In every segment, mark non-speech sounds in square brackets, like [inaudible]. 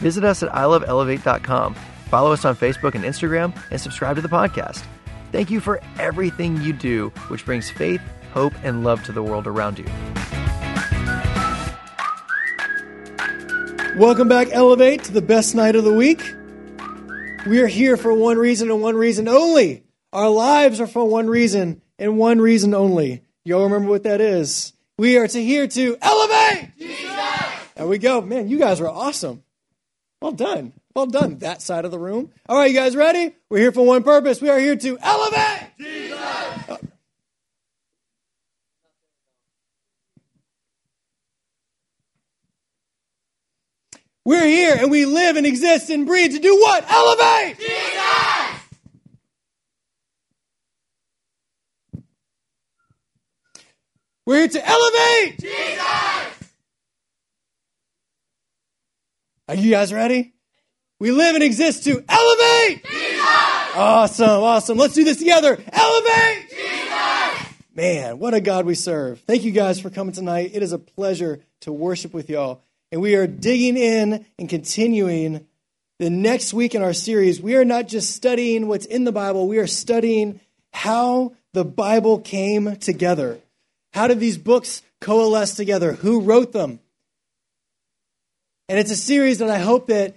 visit us at iloveelevate.com, follow us on Facebook and Instagram, and subscribe to the podcast. Thank you for everything you do, which brings faith, hope, and love to the world around you. Welcome back, Elevate, to the best night of the week. We are here for one reason and one reason only. Our lives are for one reason and one reason only. Y'all remember what that is? We are to here to elevate. Jesus! There we go. Man, you guys were awesome. Well done. Well done, that side of the room. All right, you guys ready? We're here for one purpose. We are here to elevate. Jesus! We're here and we live and exist and breathe to do what? Elevate! Jesus! We're here to elevate! Jesus! Are you guys ready? We live and exist to elevate! Jesus! Awesome, awesome. Let's do this together. Elevate! Jesus! Man, what a God we serve. Thank you guys for coming tonight. It is a pleasure to worship with y'all. And we are digging in and continuing the next week in our series. We are not just studying what's in the Bible, we are studying how the Bible came together. How did these books coalesce together? Who wrote them? And it's a series that I hope that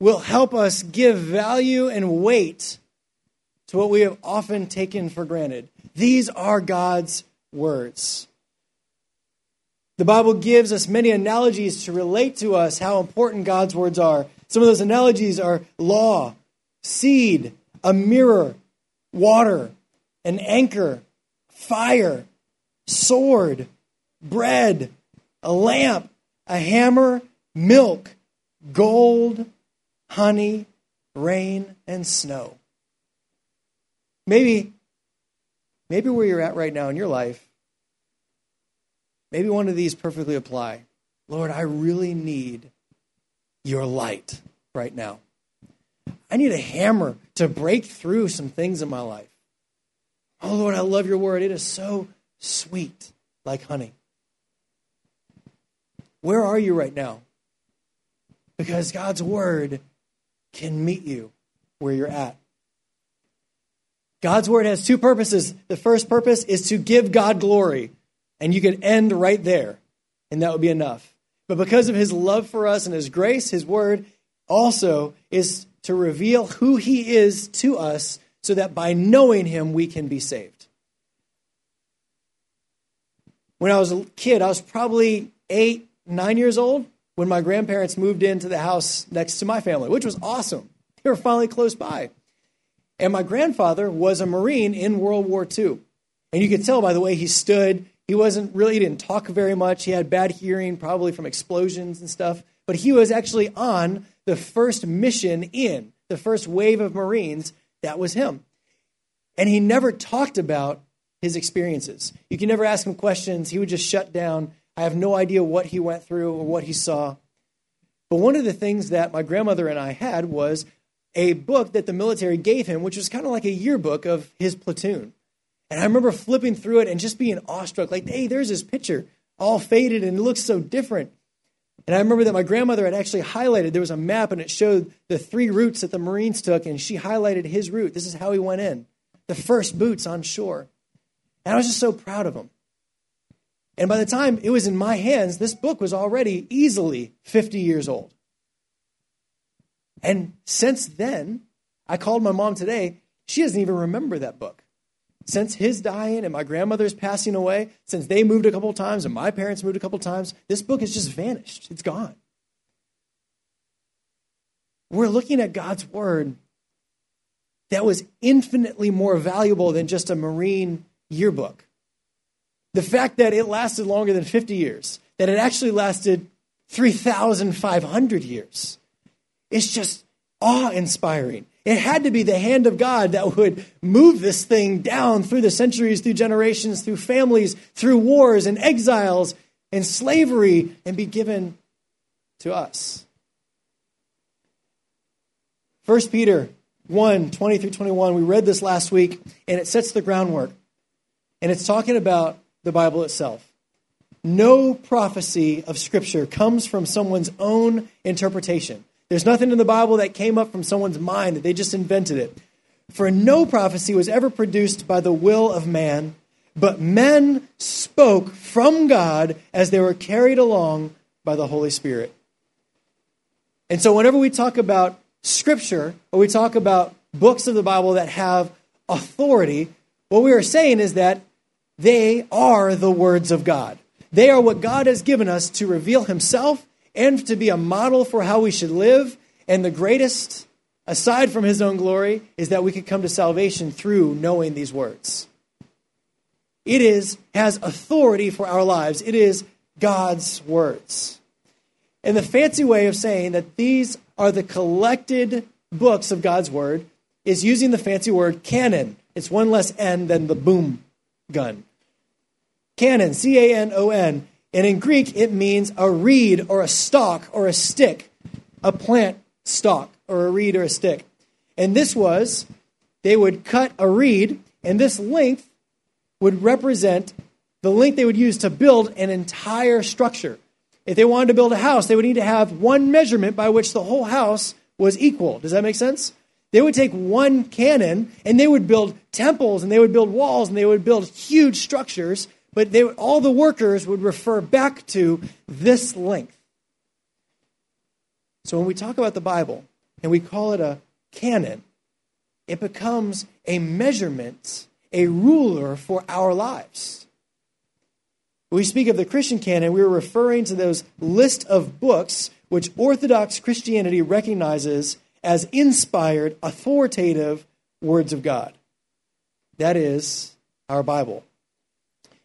will help us give value and weight to what we have often taken for granted. These are God's words. The Bible gives us many analogies to relate to us how important God's words are. Some of those analogies are law, seed, a mirror, water, an anchor, fire, sword, bread, a lamp, a hammer, milk, gold, honey, rain, and snow. Maybe, maybe where you're at right now in your life, maybe one of these perfectly apply. Lord, I really need your light right now. I need a hammer to break through some things in my life. Oh, Lord, I love your word. It is so sweet like honey. Where are you right now? Because God's word can meet you where you're at. God's word has two purposes. The first purpose is to give God glory, and you can end right there, and that would be enough. But because of his love for us and his grace, his word also is to reveal who he is to us so that by knowing him we can be saved. When I was a kid, I was probably eight, nine years old when my grandparents moved into the house next to my family, which was awesome. They were finally close by. And my grandfather was a Marine in World War II. And you could tell by the way he stood, he wasn't really, he didn't talk very much. He had bad hearing, probably from explosions and stuff. But he was actually on the first mission in, the first wave of Marines. That was him. And he never talked about his experiences. You can never ask him questions. He would just shut down. I have no idea what he went through or what he saw. But one of the things that my grandmother and I had was a book that the military gave him, which was kind of like a yearbook of his platoon. And I remember flipping through it and just being awestruck, like, hey, there's this picture, all faded and it looks so different. And I remember that my grandmother had actually highlighted, there was a map and it showed the three routes that the Marines took, and she highlighted his route. This is how he went in the first boots on shore. And I was just so proud of him. And by the time it was in my hands, this book was already easily 50 years old. And since then, I called my mom today. She doesn't even remember that book. Since his dying and my grandmother's passing away, since they moved a couple times and my parents moved a couple times, this book has just vanished. It's gone. We're looking at God's word that was infinitely more valuable than just a Marine yearbook. The fact that it lasted longer than 50 years, that it actually lasted 3,500 years, is just awe inspiring. It had to be the hand of God that would move this thing down through the centuries, through generations, through families, through wars and exiles and slavery, and be given to us. 1 Peter 1 20 through 21, we read this last week, and it sets the groundwork. And it's talking about the Bible itself. No prophecy of Scripture comes from someone's own interpretation. There's nothing in the Bible that came up from someone's mind that they just invented it. For no prophecy was ever produced by the will of man, but men spoke from God as they were carried along by the Holy Spirit. And so, whenever we talk about Scripture, or we talk about books of the Bible that have authority, what we are saying is that they are the words of God. They are what God has given us to reveal Himself and to be a model for how we should live. And the greatest, aside from His own glory, is that we could come to salvation through knowing these words. It is has authority for our lives. It is God's words. And the fancy way of saying that these are the collected books of God's word is using the fancy word canon. It's one less N than the boom gun. Cannon, C A N O N. And in Greek, it means a reed or a stalk or a stick, a plant stalk or a reed or a stick. And this was, they would cut a reed, and this length would represent the length they would use to build an entire structure. If they wanted to build a house, they would need to have one measurement by which the whole house was equal. Does that make sense? They would take one canon and they would build temples and they would build walls and they would build huge structures but they, all the workers would refer back to this length. So when we talk about the Bible and we call it a canon, it becomes a measurement, a ruler for our lives. When we speak of the Christian canon, we're referring to those list of books which Orthodox Christianity recognizes as inspired, authoritative words of God. That is our Bible.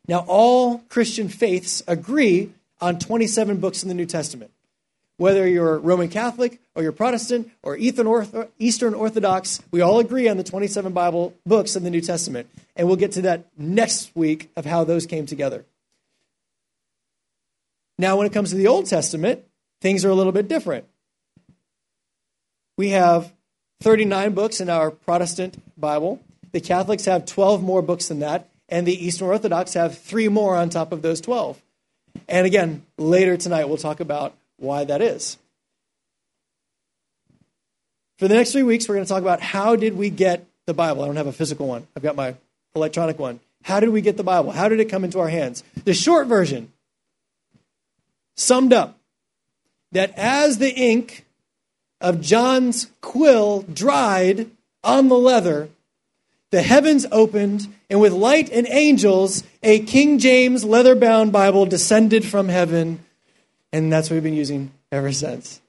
Now, all Christian faiths agree on 27 books in the New Testament. Whether you're Roman Catholic or you're Protestant or Eastern Orthodox, we all agree on the 27 Bible books in the New Testament. And we'll get to that next week of how those came together. Now, when it comes to the Old Testament, things are a little bit different. We have 39 books in our Protestant Bible. The Catholics have 12 more books than that and the Eastern Orthodox have three more on top of those 12. And again, later tonight, we'll talk about why that is. For the next three weeks, we're going to talk about how did we get the Bible. I don't have a physical one, I've got my electronic one. How did we get the Bible? How did it come into our hands? The short version summed up that as the ink of John's quill dried on the leather, the heavens opened, and with light and angels, a King James leather bound Bible descended from heaven. And that's what we've been using ever since.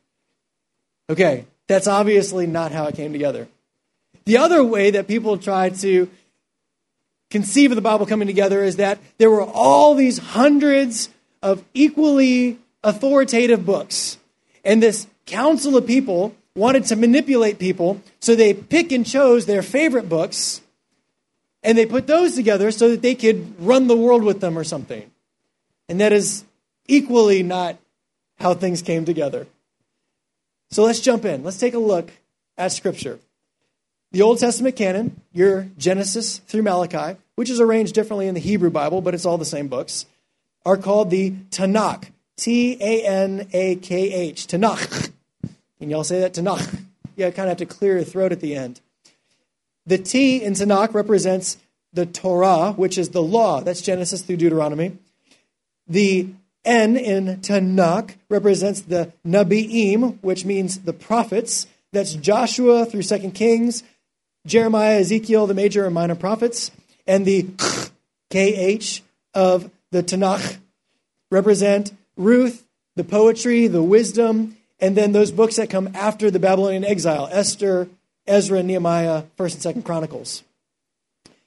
Okay, that's obviously not how it came together. The other way that people try to conceive of the Bible coming together is that there were all these hundreds of equally authoritative books. And this council of people wanted to manipulate people, so they pick and chose their favorite books and they put those together so that they could run the world with them or something. And that is equally not how things came together. So let's jump in. Let's take a look at Scripture. The Old Testament canon, your Genesis through Malachi, which is arranged differently in the Hebrew Bible, but it's all the same books, are called the Tanakh. T A N A K H. Tanakh. Can y'all say that? Tanakh. You kind of have to clear your throat at the end. The T in Tanakh represents the Torah, which is the law. That's Genesis through Deuteronomy. The N in Tanakh represents the Nabi'im, which means the prophets. That's Joshua through Second Kings, Jeremiah, Ezekiel, the major and minor prophets. And the KH of the Tanakh represent Ruth, the poetry, the wisdom, and then those books that come after the Babylonian exile Esther, Ezra, Nehemiah, 1st and 2nd Chronicles.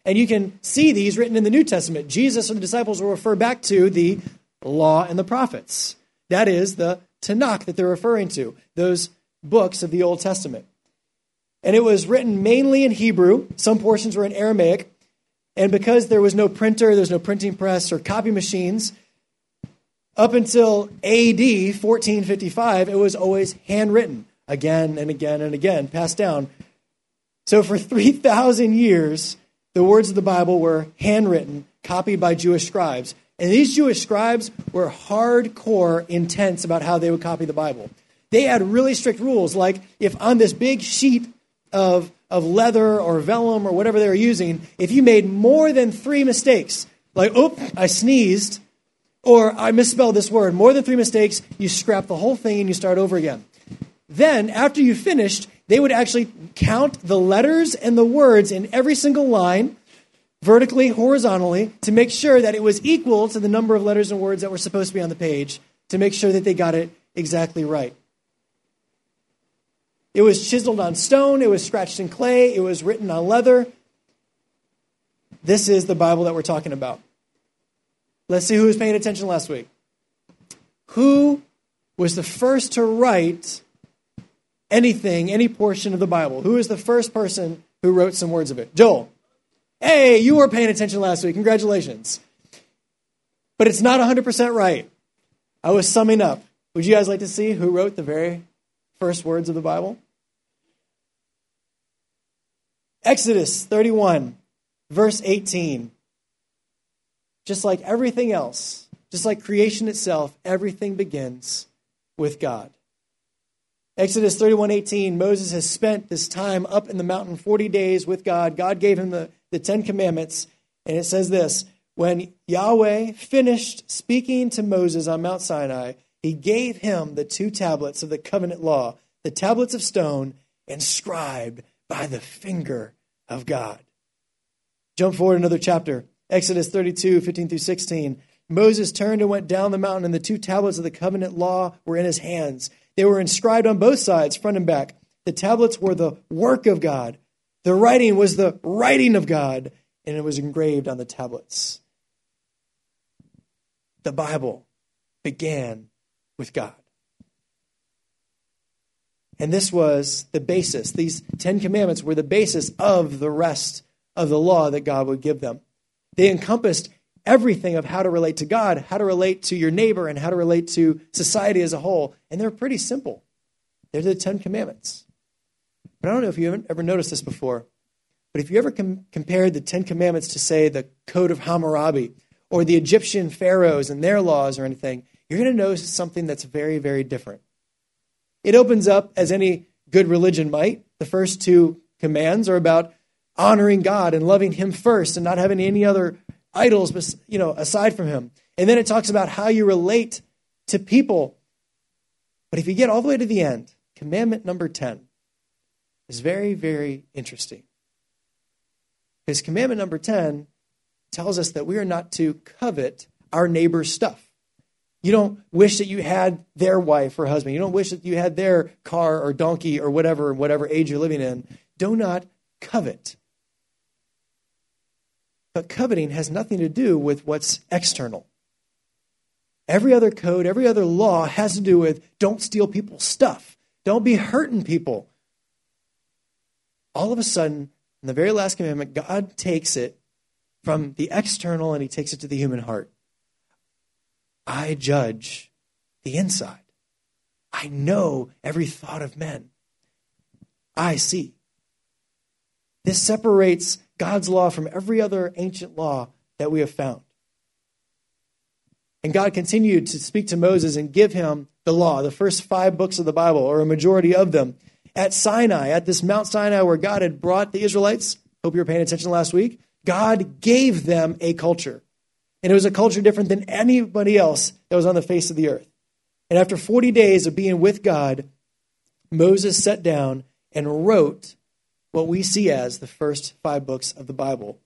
And you can see these written in the New Testament. Jesus and the disciples will refer back to the law and the prophets. That is the Tanakh that they're referring to. Those books of the Old Testament. And it was written mainly in Hebrew, some portions were in Aramaic. And because there was no printer, there's no printing press or copy machines, up until AD 1455, it was always handwritten again and again and again, passed down. So for 3,000 years, the words of the Bible were handwritten, copied by Jewish scribes. And these Jewish scribes were hardcore intense about how they would copy the Bible. They had really strict rules, like if on this big sheet of, of leather or vellum or whatever they were using, if you made more than three mistakes, like, oop, I sneezed, or I misspelled this word, more than three mistakes, you scrap the whole thing and you start over again. Then, after you finished, they would actually count the letters and the words in every single line, vertically, horizontally, to make sure that it was equal to the number of letters and words that were supposed to be on the page, to make sure that they got it exactly right. It was chiseled on stone, it was scratched in clay, it was written on leather. This is the Bible that we're talking about. Let's see who was paying attention last week. Who was the first to write anything, any portion of the Bible? Who is the first person who wrote some words of it? Joel. Hey, you were paying attention last week. Congratulations. But it's not 100% right. I was summing up. Would you guys like to see who wrote the very first words of the Bible? Exodus 31, verse 18. Just like everything else, just like creation itself, everything begins with God. Exodus 31:18 Moses has spent this time up in the mountain 40 days with God. God gave him the, the 10 commandments and it says this, when Yahweh finished speaking to Moses on Mount Sinai, he gave him the two tablets of the covenant law, the tablets of stone inscribed by the finger of God. Jump forward another chapter. Exodus 32, 15 through 16. Moses turned and went down the mountain, and the two tablets of the covenant law were in his hands. They were inscribed on both sides, front and back. The tablets were the work of God. The writing was the writing of God, and it was engraved on the tablets. The Bible began with God. And this was the basis. These Ten Commandments were the basis of the rest of the law that God would give them. They encompassed everything of how to relate to God, how to relate to your neighbor, and how to relate to society as a whole. And they're pretty simple. They're the Ten Commandments. But I don't know if you've ever noticed this before, but if you ever com- compared the Ten Commandments to, say, the Code of Hammurabi or the Egyptian pharaohs and their laws or anything, you're going to notice something that's very, very different. It opens up, as any good religion might. The first two commands are about honoring God and loving Him first and not having any other idols, you know, aside from Him. And then it talks about how you relate to people. But if you get all the way to the end, commandment number 10 is very, very interesting. Because commandment number 10 tells us that we are not to covet our neighbor's stuff. You don't wish that you had their wife or husband. You don't wish that you had their car or donkey or whatever, whatever age you're living in. Do not covet. But coveting has nothing to do with what's external. Every other code, every other law has to do with don't steal people's stuff, don't be hurting people. All of a sudden, in the very last commandment, God takes it from the external and he takes it to the human heart. I judge the inside. I know every thought of men. I see. This separates God's law from every other ancient law that we have found. And God continued to speak to Moses and give him the law, the first five books of the Bible, or a majority of them, at Sinai, at this Mount Sinai where God had brought the Israelites. Hope you were paying attention last week. God gave them a culture. And it was a culture different than anybody else that was on the face of the earth. And after 40 days of being with God, Moses sat down and wrote what we see as the first five books of the Bible.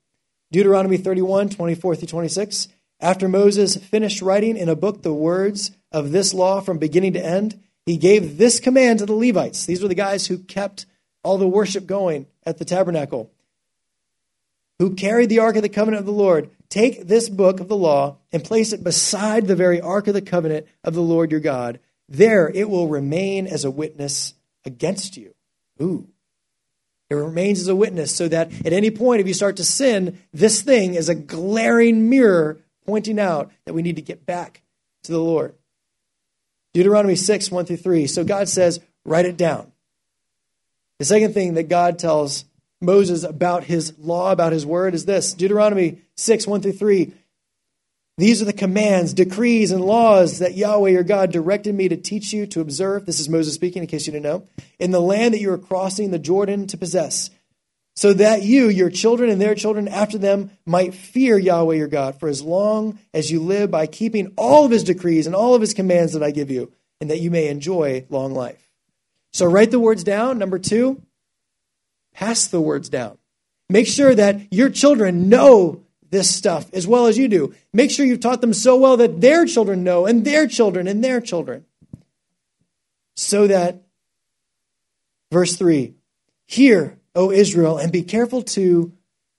Deuteronomy 31, 24 through 26. After Moses finished writing in a book the words of this law from beginning to end, he gave this command to the Levites. These were the guys who kept all the worship going at the tabernacle, who carried the ark of the covenant of the Lord. Take this book of the law and place it beside the very ark of the covenant of the Lord your God. There it will remain as a witness against you. Ooh. It remains as a witness so that at any point, if you start to sin, this thing is a glaring mirror pointing out that we need to get back to the Lord. Deuteronomy 6, 1 through 3. So God says, write it down. The second thing that God tells Moses about his law, about his word, is this Deuteronomy 6, 1 through 3. These are the commands, decrees, and laws that Yahweh your God directed me to teach you to observe. This is Moses speaking, in case you didn't know. In the land that you are crossing the Jordan to possess, so that you, your children, and their children after them might fear Yahweh your God for as long as you live by keeping all of his decrees and all of his commands that I give you, and that you may enjoy long life. So write the words down. Number two, pass the words down. Make sure that your children know this stuff as well as you do. Make sure you've taught them so well that their children know, and their children, and their children. So that, verse 3 Hear, O Israel, and be careful to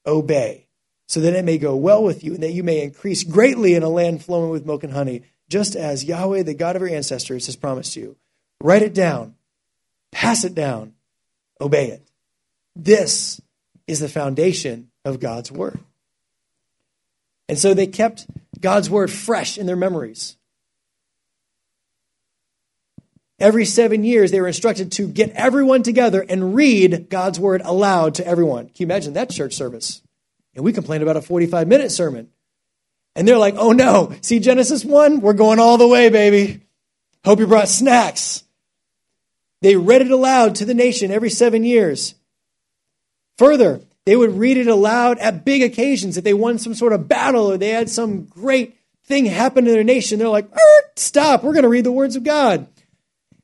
obey, so that it may go well with you, and that you may increase greatly in a land flowing with milk and honey, just as Yahweh, the God of your ancestors, has promised you. Write it down, pass it down, obey it. This is the foundation of God's word. And so they kept God's word fresh in their memories. Every seven years, they were instructed to get everyone together and read God's word aloud to everyone. Can you imagine that church service? And we complain about a 45 minute sermon. And they're like, oh no, see Genesis 1? We're going all the way, baby. Hope you brought snacks. They read it aloud to the nation every seven years. Further, they would read it aloud at big occasions. If they won some sort of battle or they had some great thing happen to their nation, they're like, er, stop, we're going to read the words of God.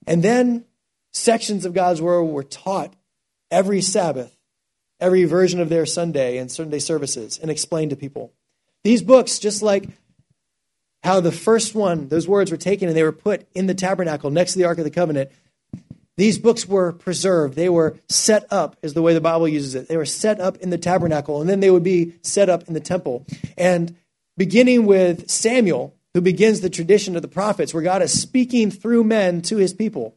And then sections of God's word were taught every Sabbath, every version of their Sunday and Sunday services, and explained to people. These books, just like how the first one, those words were taken and they were put in the tabernacle next to the Ark of the Covenant, these books were preserved. They were set up, is the way the Bible uses it. They were set up in the tabernacle, and then they would be set up in the temple. And beginning with Samuel, who begins the tradition of the prophets, where God is speaking through men to his people.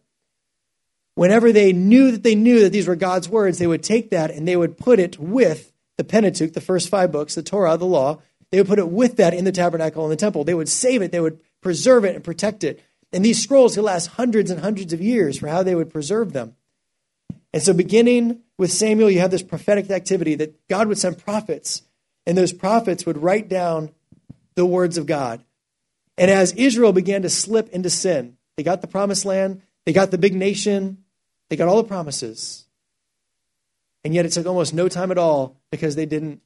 Whenever they knew that they knew that these were God's words, they would take that and they would put it with the Pentateuch, the first five books, the Torah, the law. They would put it with that in the tabernacle and the temple. They would save it, they would preserve it and protect it. And these scrolls could last hundreds and hundreds of years for how they would preserve them. And so, beginning with Samuel, you have this prophetic activity that God would send prophets, and those prophets would write down the words of God. And as Israel began to slip into sin, they got the promised land, they got the big nation, they got all the promises. And yet it took almost no time at all because they didn't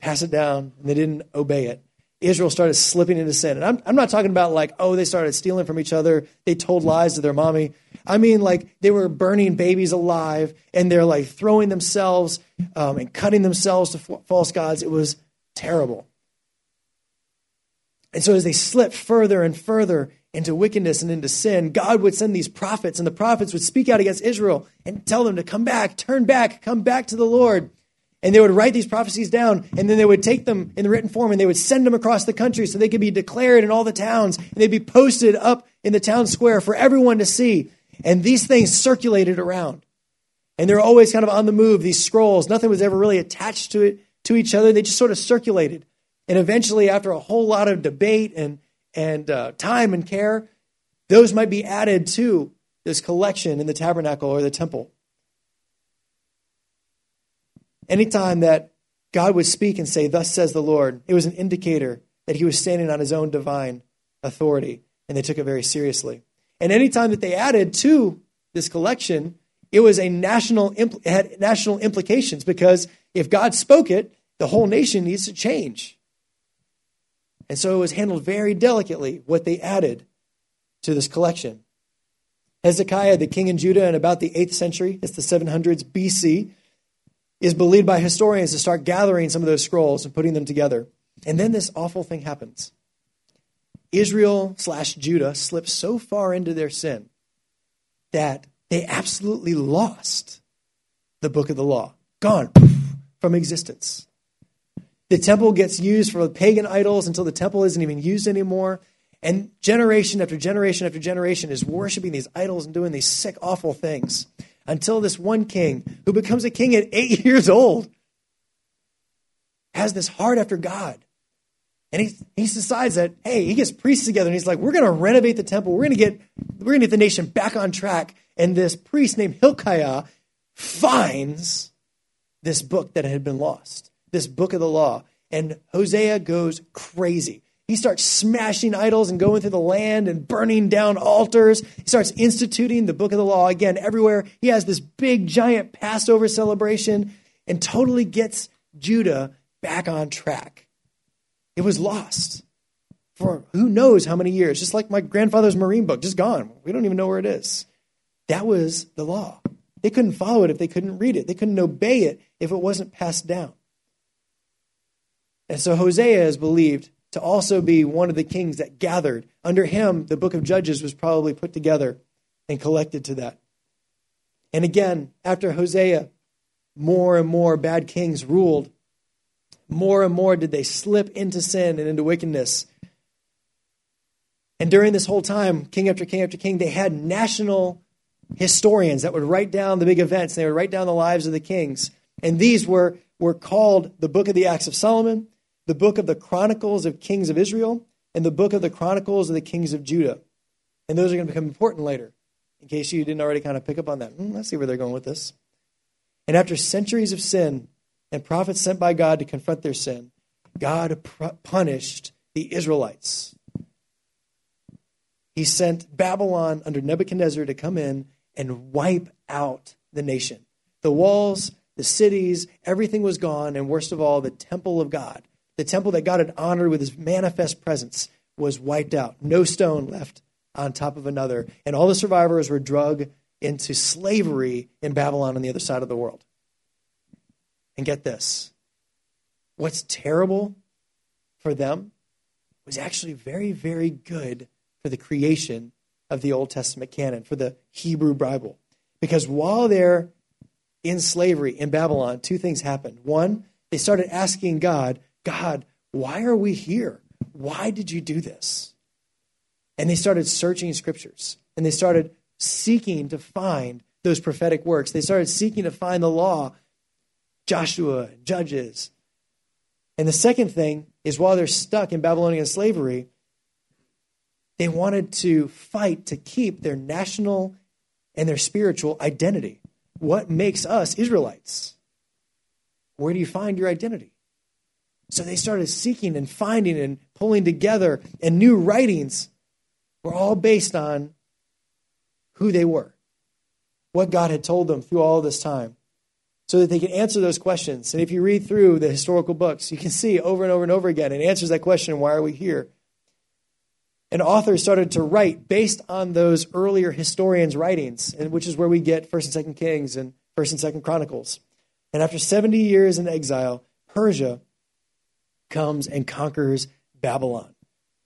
pass it down and they didn't obey it. Israel started slipping into sin. And I'm, I'm not talking about like, oh, they started stealing from each other. They told lies to their mommy. I mean, like, they were burning babies alive and they're like throwing themselves um, and cutting themselves to f- false gods. It was terrible. And so as they slipped further and further into wickedness and into sin, God would send these prophets, and the prophets would speak out against Israel and tell them to come back, turn back, come back to the Lord. And they would write these prophecies down, and then they would take them in the written form and they would send them across the country so they could be declared in all the towns, and they'd be posted up in the town square for everyone to see. And these things circulated around. And they're always kind of on the move, these scrolls. Nothing was ever really attached to it to each other. They just sort of circulated. And eventually, after a whole lot of debate and, and uh, time and care, those might be added to this collection in the tabernacle or the temple. Anytime that God would speak and say, Thus says the Lord, it was an indicator that he was standing on his own divine authority, and they took it very seriously. And anytime that they added to this collection, it was a national it had national implications because if God spoke it, the whole nation needs to change. And so it was handled very delicately what they added to this collection. Hezekiah, the king in Judah in about the 8th century, it's the 700s BC, is believed by historians to start gathering some of those scrolls and putting them together. And then this awful thing happens. Israel slash Judah slips so far into their sin that they absolutely lost the book of the law. Gone from existence. The temple gets used for pagan idols until the temple isn't even used anymore. And generation after generation after generation is worshiping these idols and doing these sick, awful things until this one king, who becomes a king at eight [laughs] years old, has this heart after God. And he, he decides that, hey, he gets priests together and he's like, we're going to renovate the temple. We're going to get, we're going to get the nation back on track. And this priest named Hilkiah finds this book that had been lost, this book of the law. And Josiah goes crazy. He starts smashing idols and going through the land and burning down altars. He starts instituting the book of the law again everywhere. He has this big, giant Passover celebration and totally gets Judah back on track. It was lost for who knows how many years, just like my grandfather's marine book, just gone. We don't even know where it is. That was the law. They couldn't follow it if they couldn't read it, they couldn't obey it if it wasn't passed down. And so Josiah is believed to also be one of the kings that gathered. Under him, the book of Judges was probably put together and collected to that. And again, after Josiah, more and more bad kings ruled more and more did they slip into sin and into wickedness. And during this whole time, king after king after king, they had national historians that would write down the big events. And They would write down the lives of the kings. And these were, were called the Book of the Acts of Solomon, the Book of the Chronicles of Kings of Israel, and the Book of the Chronicles of the Kings of Judah. And those are going to become important later, in case you didn't already kind of pick up on that. Hmm, let's see where they're going with this. And after centuries of sin, and prophets sent by God to confront their sin, God punished the Israelites. He sent Babylon under Nebuchadnezzar to come in and wipe out the nation. The walls, the cities, everything was gone, and worst of all, the temple of God, the temple that God had honored with his manifest presence, was wiped out. No stone left on top of another, and all the survivors were drug into slavery in Babylon on the other side of the world. And get this what's terrible for them was actually very, very good for the creation of the Old Testament canon, for the Hebrew Bible. Because while they're in slavery in Babylon, two things happened. One, they started asking God, God, why are we here? Why did you do this? And they started searching scriptures and they started seeking to find those prophetic works. They started seeking to find the law Joshua, Judges. And the second thing is while they're stuck in Babylonian slavery, they wanted to fight to keep their national and their spiritual identity. What makes us Israelites? Where do you find your identity? So they started seeking and finding and pulling together, and new writings were all based on who they were, what God had told them through all this time so that they could answer those questions. And if you read through the historical books, you can see over and over and over again it answers that question why are we here? And authors started to write based on those earlier historians' writings, and which is where we get First and Second Kings and First and Second Chronicles. And after 70 years in exile, Persia comes and conquers Babylon.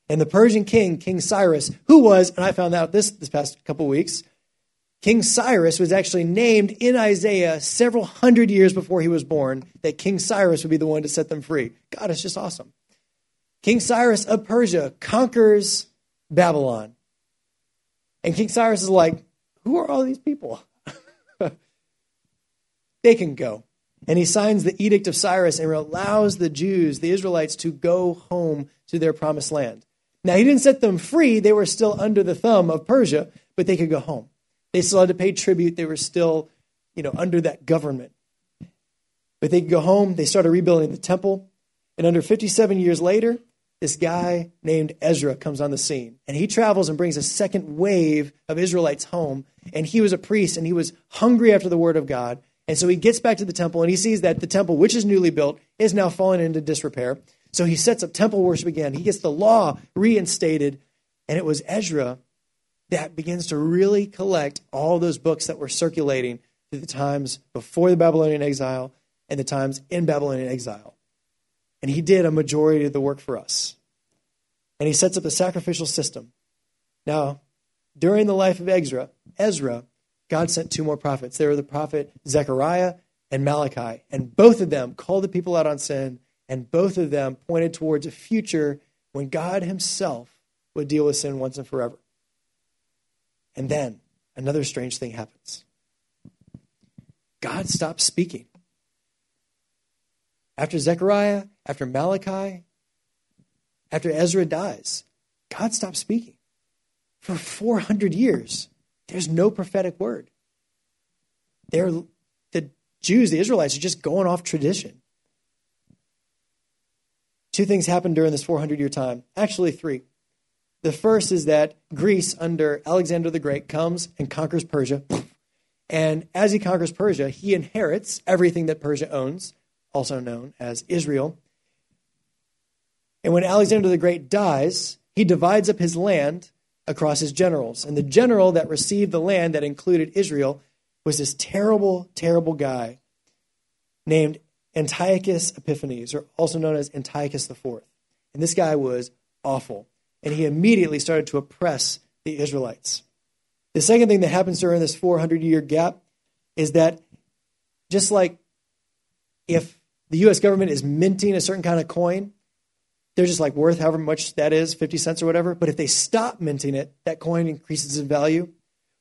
And the Persian king, King Cyrus, who was, and I found out this this past couple weeks, King Cyrus was actually named in Isaiah several hundred years before he was born, that King Cyrus would be the one to set them free. God, it's just awesome. King Cyrus of Persia conquers Babylon. And King Cyrus is like, Who are all these people? [laughs] they can go. And he signs the Edict of Cyrus and allows the Jews, the Israelites, to go home to their promised land. Now, he didn't set them free. They were still under the thumb of Persia, but they could go home. They still had to pay tribute. They were still, you know, under that government. But they could go home. They started rebuilding the temple. And under 57 years later, this guy named Ezra comes on the scene. And he travels and brings a second wave of Israelites home. And he was a priest and he was hungry after the word of God. And so he gets back to the temple and he sees that the temple, which is newly built, is now fallen into disrepair. So he sets up temple worship again. He gets the law reinstated. And it was Ezra that begins to really collect all those books that were circulating through the times before the Babylonian exile and the times in Babylonian exile. And he did a majority of the work for us. And he sets up a sacrificial system. Now, during the life of Ezra, Ezra, God sent two more prophets. They were the prophet Zechariah and Malachi. And both of them called the people out on sin, and both of them pointed towards a future when God himself would deal with sin once and forever. And then another strange thing happens God stops speaking. After Zechariah, after Malachi, after Ezra dies, God stops speaking. For 400 years, there's no prophetic word. They're, the Jews, the Israelites, are just going off tradition. Two things happened during this 400 year time. Actually, three. The first is that Greece, under Alexander the Great, comes and conquers Persia. And as he conquers Persia, he inherits everything that Persia owns, also known as Israel. And when Alexander the Great dies, he divides up his land across his generals. And the general that received the land that included Israel was this terrible, terrible guy named Antiochus Epiphanes, or also known as Antiochus IV. And this guy was awful. And he immediately started to oppress the Israelites. The second thing that happens during this 400 year gap is that just like if the US government is minting a certain kind of coin, they're just like worth however much that is, 50 cents or whatever. But if they stop minting it, that coin increases in value.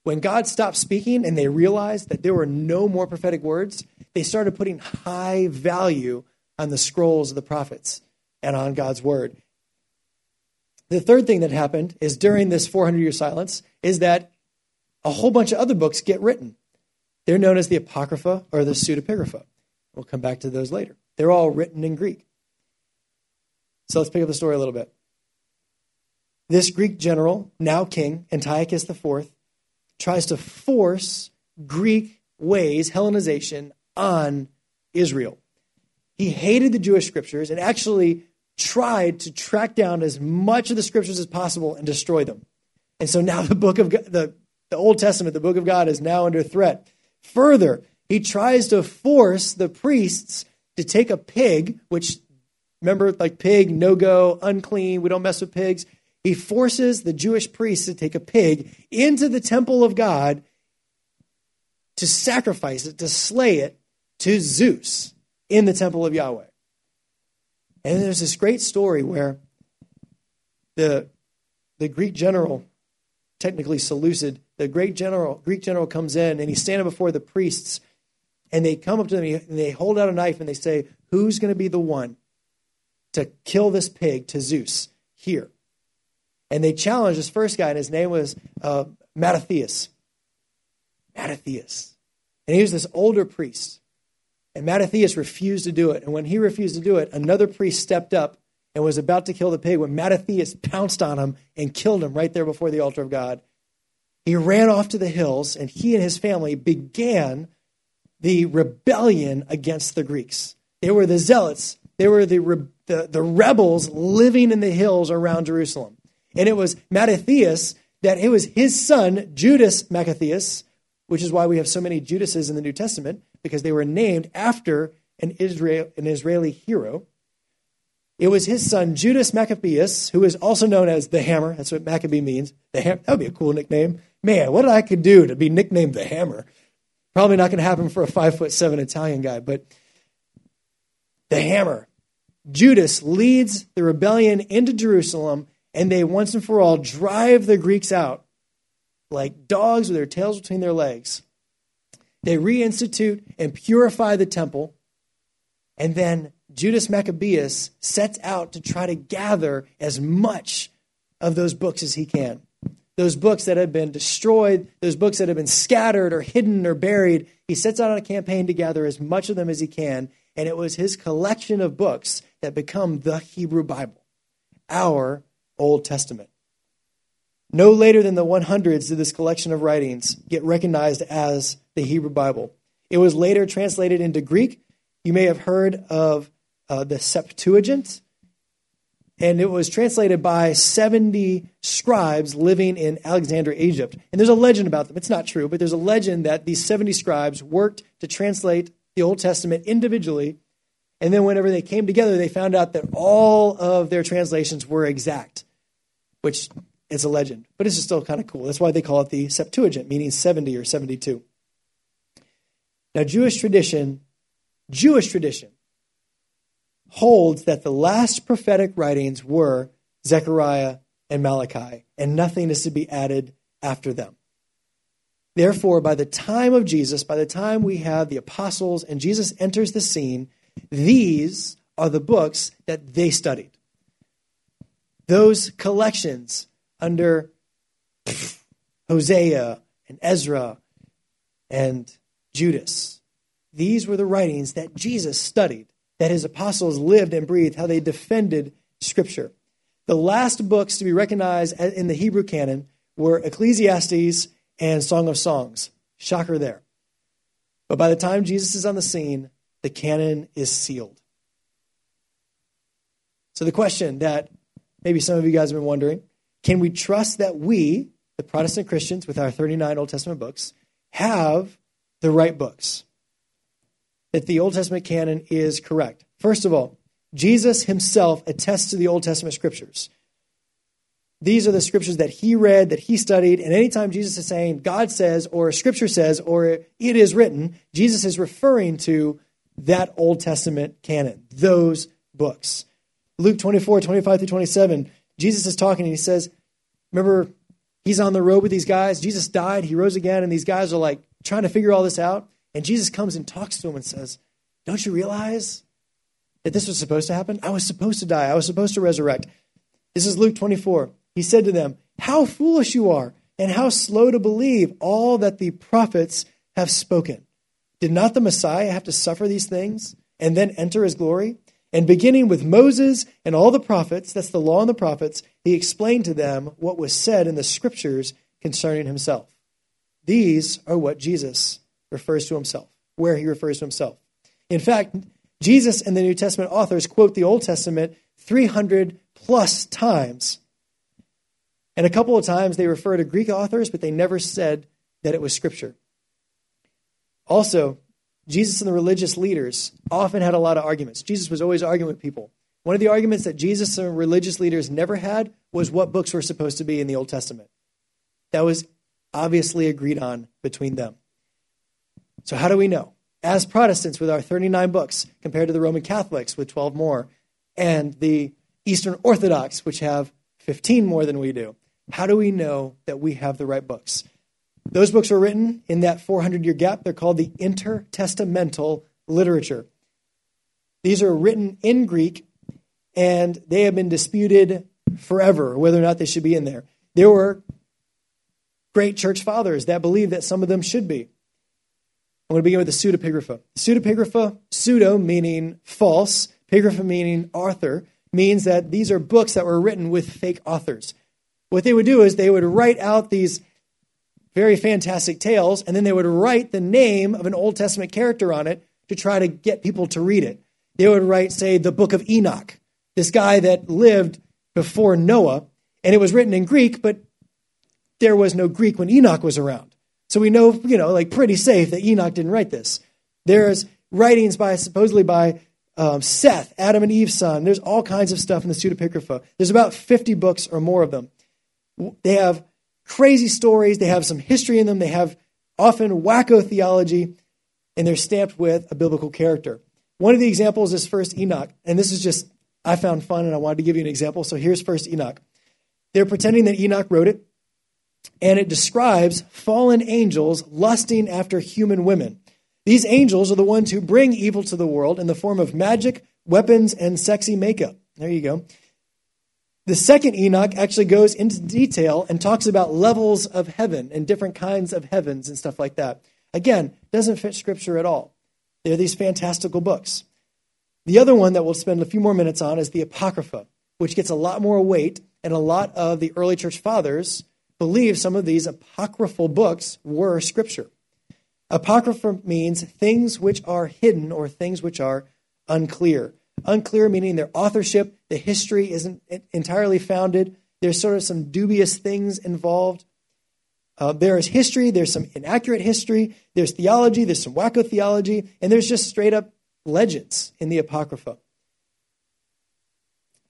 When God stopped speaking and they realized that there were no more prophetic words, they started putting high value on the scrolls of the prophets and on God's word. The third thing that happened is during this 400 year silence is that a whole bunch of other books get written. They're known as the Apocrypha or the Pseudepigrapha. We'll come back to those later. They're all written in Greek. So let's pick up the story a little bit. This Greek general, now king, Antiochus IV, tries to force Greek ways, Hellenization, on Israel. He hated the Jewish scriptures and actually tried to track down as much of the scriptures as possible and destroy them. And so now [laughs] the book of God, the, the Old Testament, the book of God, is now under threat. Further, he tries to force the priests to take a pig, which Remember, like pig, no go, unclean, we don't mess with pigs. He forces the Jewish priests to take a pig into the temple of God to sacrifice it, to slay it to Zeus in the temple of Yahweh. And there's this great story where the, the Greek general, technically Seleucid, the great general, Greek general comes in and he's standing before the priests and they come up to him and they hold out a knife and they say, Who's going to be the one to kill this pig to Zeus here. And they challenged this first guy, and his name was uh, Mattathias. Mattathias. And he was this older priest. And Mattathias refused to do it. And when he refused to do it, another priest stepped up and was about to kill the pig when Mattathias pounced on him and killed him right there before the altar of God. He ran off to the hills, and he and his family began the rebellion against the Greeks. They were the zealots they were the, the, the rebels living in the hills around Jerusalem. And it was Mattathias that it was his son, Judas Maccabeus, which is why we have so many Judases in the New Testament, because they were named after an, Israel, an Israeli hero. It was his son, Judas Maccabeus, who is also known as the Hammer. That's what Maccabee means. The Ham- that would be a cool nickname. Man, what I could do to be nicknamed the Hammer. Probably not going to happen for a five foot seven Italian guy, but the hammer. Judas leads the rebellion into Jerusalem, and they once and for all drive the Greeks out like dogs with their tails between their legs. They reinstitute and purify the temple, and then Judas Maccabeus sets out to try to gather as much of those books as he can. Those books that have been destroyed, those books that have been scattered or hidden or buried, he sets out on a campaign to gather as much of them as he can and it was his collection of books that become the Hebrew Bible, our Old Testament. No later than the 100s did this collection of writings get recognized as the Hebrew Bible. It was later translated into Greek. You may have heard of uh, the Septuagint, and it was translated by 70 scribes living in Alexandria, Egypt. And there's a legend about them. It's not true, but there's a legend that these 70 scribes worked to translate the Old Testament individually. And then whenever they came together, they found out that all of their translations were exact, which is a legend, but it's still kind of cool. That's why they call it the Septuagint, meaning 70 or 72. Now, Jewish tradition, Jewish tradition holds that the last prophetic writings were Zechariah and Malachi, and nothing is to be added after them. Therefore, by the time of Jesus, by the time we have the apostles and Jesus enters the scene, these are the books that they studied. Those collections under Josiah and Ezra and Judas, these were the writings that Jesus studied, that his apostles lived and breathed, how they defended Scripture. The last books to be recognized in the Hebrew canon were Ecclesiastes and Song of Songs. Shocker there. But by the time Jesus is on the scene, the canon is sealed. So the question that maybe some of you guys have been wondering can we trust that we, the Protestant Christians, with our 39 Old Testament books, have the right books? That the Old Testament canon is correct. First of all, Jesus himself attests to the Old Testament scriptures. These are the scriptures that he read, that he studied, and anytime Jesus is saying God says, or scripture says, or it is written, Jesus is referring to that Old Testament canon, those books. Luke 24, 25 through 27, Jesus is talking and he says, Remember, he's on the road with these guys. Jesus died, he rose again, and these guys are like trying to figure all this out. And Jesus comes and talks to them and says, Don't you realize that this was supposed to happen? I was supposed to die, I was supposed to resurrect. This is Luke 24. He said to them, How foolish you are, and how slow to believe all that the prophets have spoken. Did not the Messiah have to suffer these things and then enter his glory? And beginning with Moses and all the prophets, that's the law and the prophets, he explained to them what was said in the scriptures concerning himself. These are what Jesus refers to himself, where he refers to himself. In fact, Jesus and the New Testament authors quote the Old Testament 300 plus times. And a couple of times they refer to Greek authors, but they never said that it was scripture. Also, Jesus and the religious leaders often had a lot of arguments. Jesus was always arguing with people. One of the arguments that Jesus and religious leaders never had was what books were supposed to be in the Old Testament. That was obviously agreed on between them. So, how do we know? As Protestants, with our 39 books, compared to the Roman Catholics with 12 more, and the Eastern Orthodox, which have 15 more than we do, how do we know that we have the right books? Those books were written in that 400 year gap. They're called the intertestamental literature. These are written in Greek, and they have been disputed forever whether or not they should be in there. There were great church fathers that believed that some of them should be. I'm going to begin with the pseudepigrapha. Pseudepigrapha, pseudo meaning false, pigrapha meaning author, means that these are books that were written with fake authors. What they would do is they would write out these very fantastic tales, and then they would write the name of an Old Testament character on it to try to get people to read it. They would write, say, the book of Enoch, this guy that lived before Noah, and it was written in Greek, but there was no Greek when Enoch was around. So we know, you know, like pretty safe that Enoch didn't write this. There's writings by supposedly by um, Seth, Adam and Eve's son. There's all kinds of stuff in the pseudepigrapha. There's about 50 books or more of them. They have crazy stories. They have some history in them. They have often wacko theology, and they're stamped with a biblical character. One of the examples is First Enoch, and this is just I found fun, and I wanted to give you an example. So here's First Enoch. They're pretending that Enoch wrote it, and it describes fallen angels lusting after human women. These angels are the ones who bring evil to the world in the form of magic, weapons, and sexy makeup. There you go. The second Enoch actually goes into detail and talks about levels of heaven and different kinds of heavens and stuff like that. Again, doesn't fit scripture at all. They're these fantastical books. The other one that we'll spend a few more minutes on is the Apocrypha, which gets a lot more weight, and a lot of the early church fathers believe some of these apocryphal books were scripture. Apocrypha means things which are hidden or things which are unclear. Unclear meaning their authorship, the history isn't entirely founded. There's sort of some dubious things involved. Uh, there is history, there's some inaccurate history, there's theology, there's some wacko theology, and there's just straight up legends in the Apocrypha.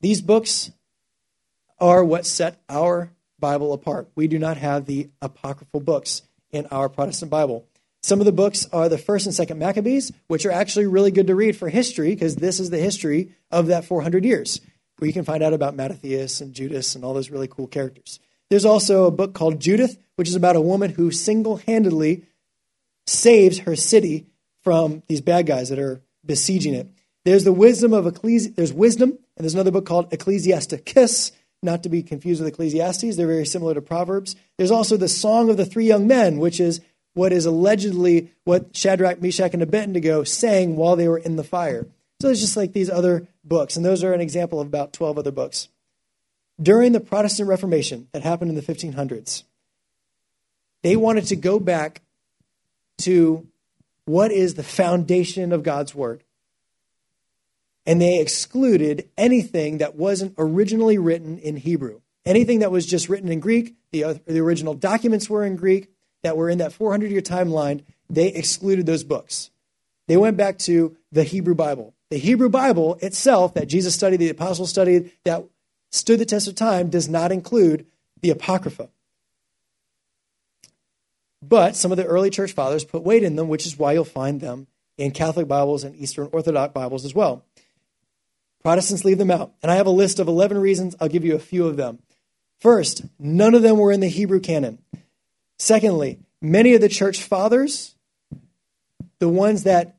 These books are what set our Bible apart. We do not have the apocryphal books in our Protestant Bible. Some of the books are the first and second Maccabees, which are actually really good to read for history because this is the history of that 400 years. where you can find out about Mattathias and Judas and all those really cool characters. There's also a book called Judith, which is about a woman who single handedly saves her city from these bad guys that are besieging it. There's the wisdom of Ecclesi- there's wisdom, and there's another book called Ecclesiasticus, not to be confused with Ecclesiastes. They're very similar to Proverbs. There's also the Song of the Three Young Men, which is what is allegedly what Shadrach, Meshach, and Abednego sang while they were in the fire. So it's just like these other books, and those are an example of about 12 other books. During the Protestant Reformation that happened in the 1500s, they wanted to go back to what is the foundation of God's Word. And they excluded anything that wasn't originally written in Hebrew. Anything that was just written in Greek, the, the original documents were in Greek, that were in that 400 year timeline, they excluded those books. They went back to the Hebrew Bible. The Hebrew Bible itself, that Jesus studied, the apostles studied, that stood the test of time, does not include the Apocrypha. But some of the early church fathers put weight in them, which is why you'll find them in Catholic Bibles and Eastern Orthodox Bibles as well. Protestants leave them out. And I have a list of 11 reasons. I'll give you a few of them. First, none of them were in the Hebrew canon. Secondly, many of the church fathers, the ones that,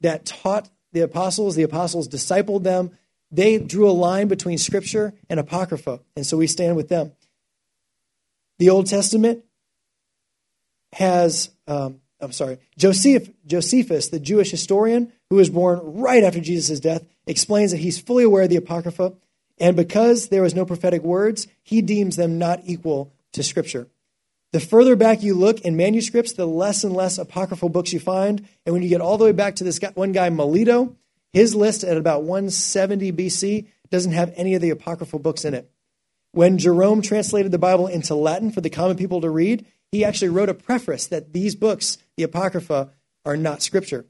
that taught the apostles, the apostles discipled them, they drew a line between Scripture and Apocrypha. And so we stand with them. The Old Testament has, um, I'm sorry, Joseph, Josephus, the Jewish historian who was born right after Jesus' death, explains that he's fully aware of the Apocrypha, and because there was no prophetic words, he deems them not equal to Scripture. The further back you look in manuscripts, the less and less apocryphal books you find. And when you get all the way back to this guy, one guy, Melito, his list at about 170 BC doesn't have any of the apocryphal books in it. When Jerome translated the Bible into Latin for the common people to read, he actually wrote a preface that these books, the Apocrypha, are not scripture.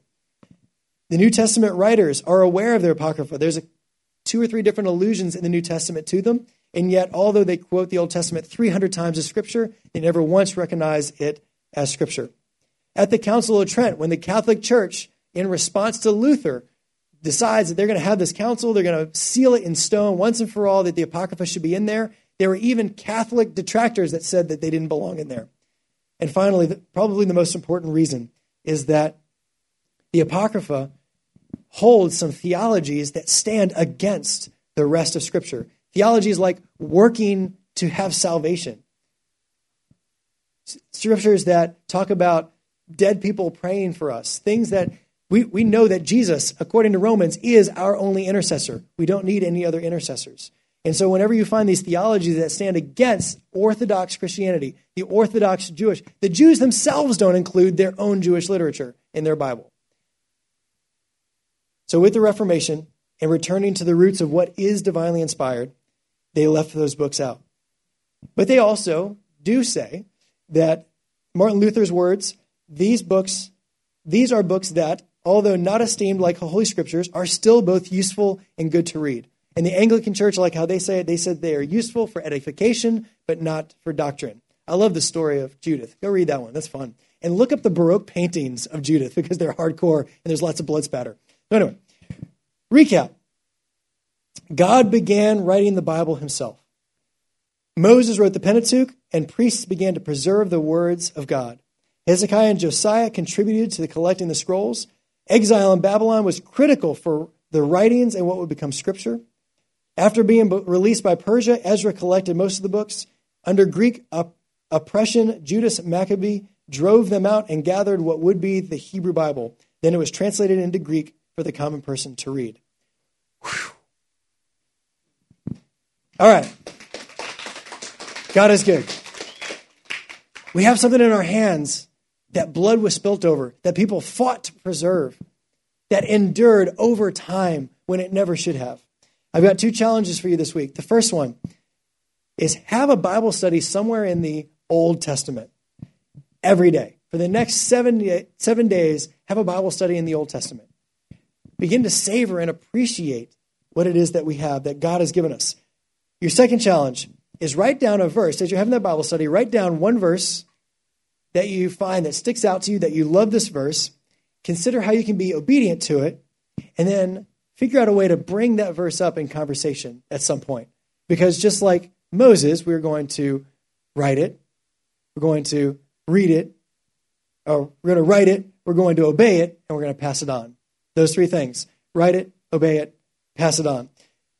The New Testament writers are aware of their Apocrypha. There's a, two or three different allusions in the New Testament to them, and yet, although they quote the Old Testament 300 times as scripture, they never once recognize it as scripture. At the Council of Trent, when the Catholic Church, in response to Luther, decides that they're going to have this council, they're going to seal it in stone once and for all that the Apocrypha should be in there, there were even Catholic detractors that said that they didn't belong in there. And finally, probably the most important reason is that the Apocrypha holds some theologies that stand against the rest of Scripture. Theologies like working to have salvation. Scriptures that talk about dead people praying for us, things that we, we know that Jesus, according to Romans, is our only intercessor. We don't need any other intercessors. And so, whenever you find these theologies that stand against Orthodox Christianity, the Orthodox Jewish, the Jews themselves don't include their own Jewish literature in their Bible. So, with the Reformation and returning to the roots of what is divinely inspired, they left those books out. But they also do say that Martin Luther's words, these books, these are books that, although not esteemed like Holy Scriptures, are still both useful and good to read. And the Anglican Church, like how they say it, they said they are useful for edification, but not for doctrine. I love the story of Judith. Go read that one. That's fun. And look up the Baroque paintings of Judith because they're hardcore and there's lots of blood spatter. So anyway, recap. God began writing the Bible himself. Moses wrote the Pentateuch, and priests began to preserve the words of God. Hezekiah and Josiah contributed to the collecting the scrolls. Exile in Babylon was critical for the writings and what would become scripture. After being released by Persia, Ezra collected most of the books. Under Greek oppression, Judas Maccabee drove them out and gathered what would be the Hebrew Bible. Then it was translated into Greek for the common person to read. Whew. All right. God is good. We have something in our hands that blood was spilt over, that people fought to preserve, that endured over time when it never should have. I've got two challenges for you this week. The first one is have a Bible study somewhere in the Old Testament every day. For the next seven, seven days, have a Bible study in the Old Testament. Begin to savor and appreciate what it is that we have, that God has given us. Your second challenge is write down a verse. As you're having that Bible study, write down one verse that you find that sticks out to you, that you love this verse. Consider how you can be obedient to it. And then figure out a way to bring that verse up in conversation at some point. Because just like Moses, we're going to write it, we're going to read it, or we're going to write it, we're going to obey it, and we're going to pass it on. Those three things write it, obey it, pass it on.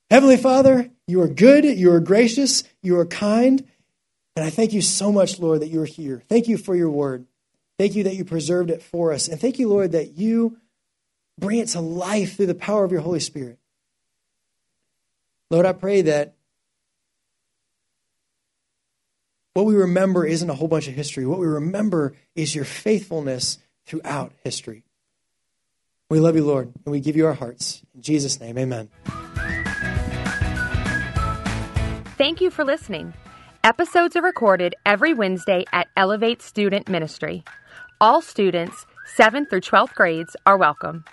Heavenly Father, you are good, you are gracious, you are kind, and I thank you so much, Lord, that you are here. Thank you for your word. Thank you that you preserved it for us. And thank you, Lord, that you bring it to life through the power of your Holy Spirit. Lord, I pray that what we remember isn't a whole bunch of history. What we remember is your faithfulness throughout history. We love you, Lord, and we give you our hearts. In Jesus' name, amen. Thank you for listening. Episodes are recorded every Wednesday at Elevate Student Ministry. All students, 7th through 12th grades, are welcome.